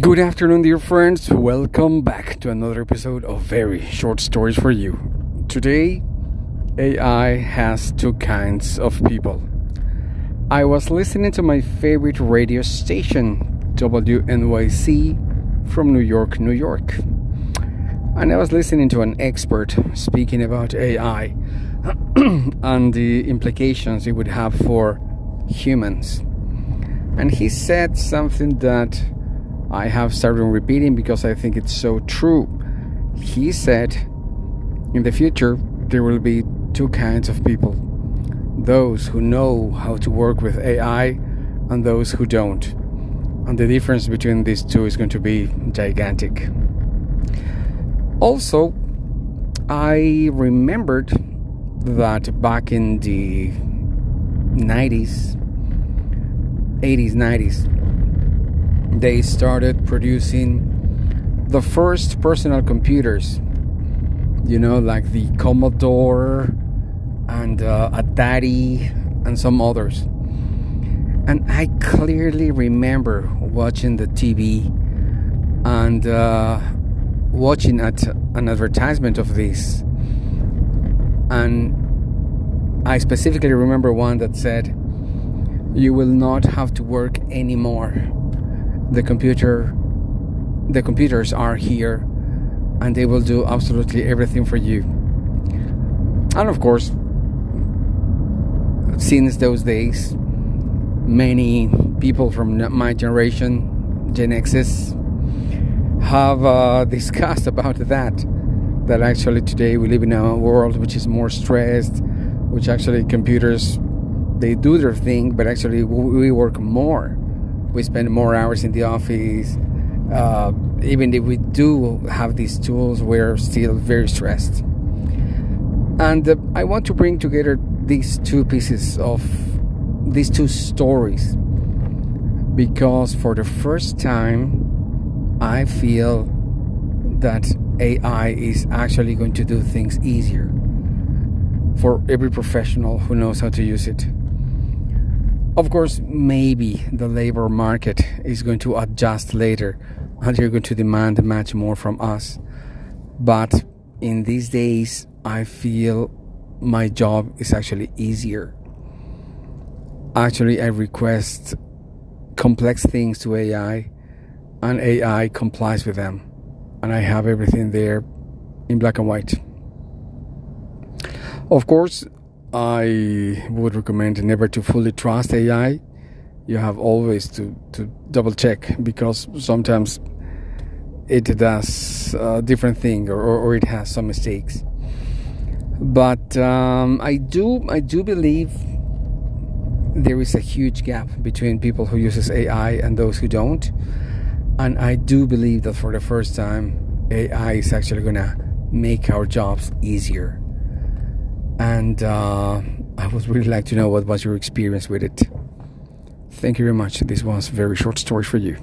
Good afternoon, dear friends. Welcome back to another episode of Very Short Stories for You. Today, AI has two kinds of people. I was listening to my favorite radio station, WNYC, from New York, New York. And I was listening to an expert speaking about AI and the implications it would have for humans. And he said something that I have started repeating because I think it's so true. He said, in the future, there will be two kinds of people those who know how to work with AI and those who don't. And the difference between these two is going to be gigantic. Also, I remembered that back in the 90s, 80s, 90s, they started producing the first personal computers. You know, like the Commodore and uh, Atari and some others. And I clearly remember watching the TV and uh, watching at an advertisement of this. And I specifically remember one that said, You will not have to work anymore the computer the computers are here and they will do absolutely everything for you. And of course since those days many people from my generation gen x's have uh, discussed about that that actually today we live in a world which is more stressed which actually computers they do their thing but actually we work more we spend more hours in the office. Uh, even if we do have these tools, we're still very stressed. And uh, I want to bring together these two pieces of these two stories because for the first time, I feel that AI is actually going to do things easier for every professional who knows how to use it. Of course, maybe the labor market is going to adjust later and they're going to demand much more from us. But in these days, I feel my job is actually easier. Actually, I request complex things to AI, and AI complies with them. And I have everything there in black and white. Of course, I would recommend never to fully trust AI. You have always to, to double check because sometimes it does a different thing or, or it has some mistakes. But um, I do I do believe there is a huge gap between people who uses AI and those who don't. And I do believe that for the first time, AI is actually gonna make our jobs easier and uh, I would really like to know what was your experience with it. Thank you very much. This was a very short story for you.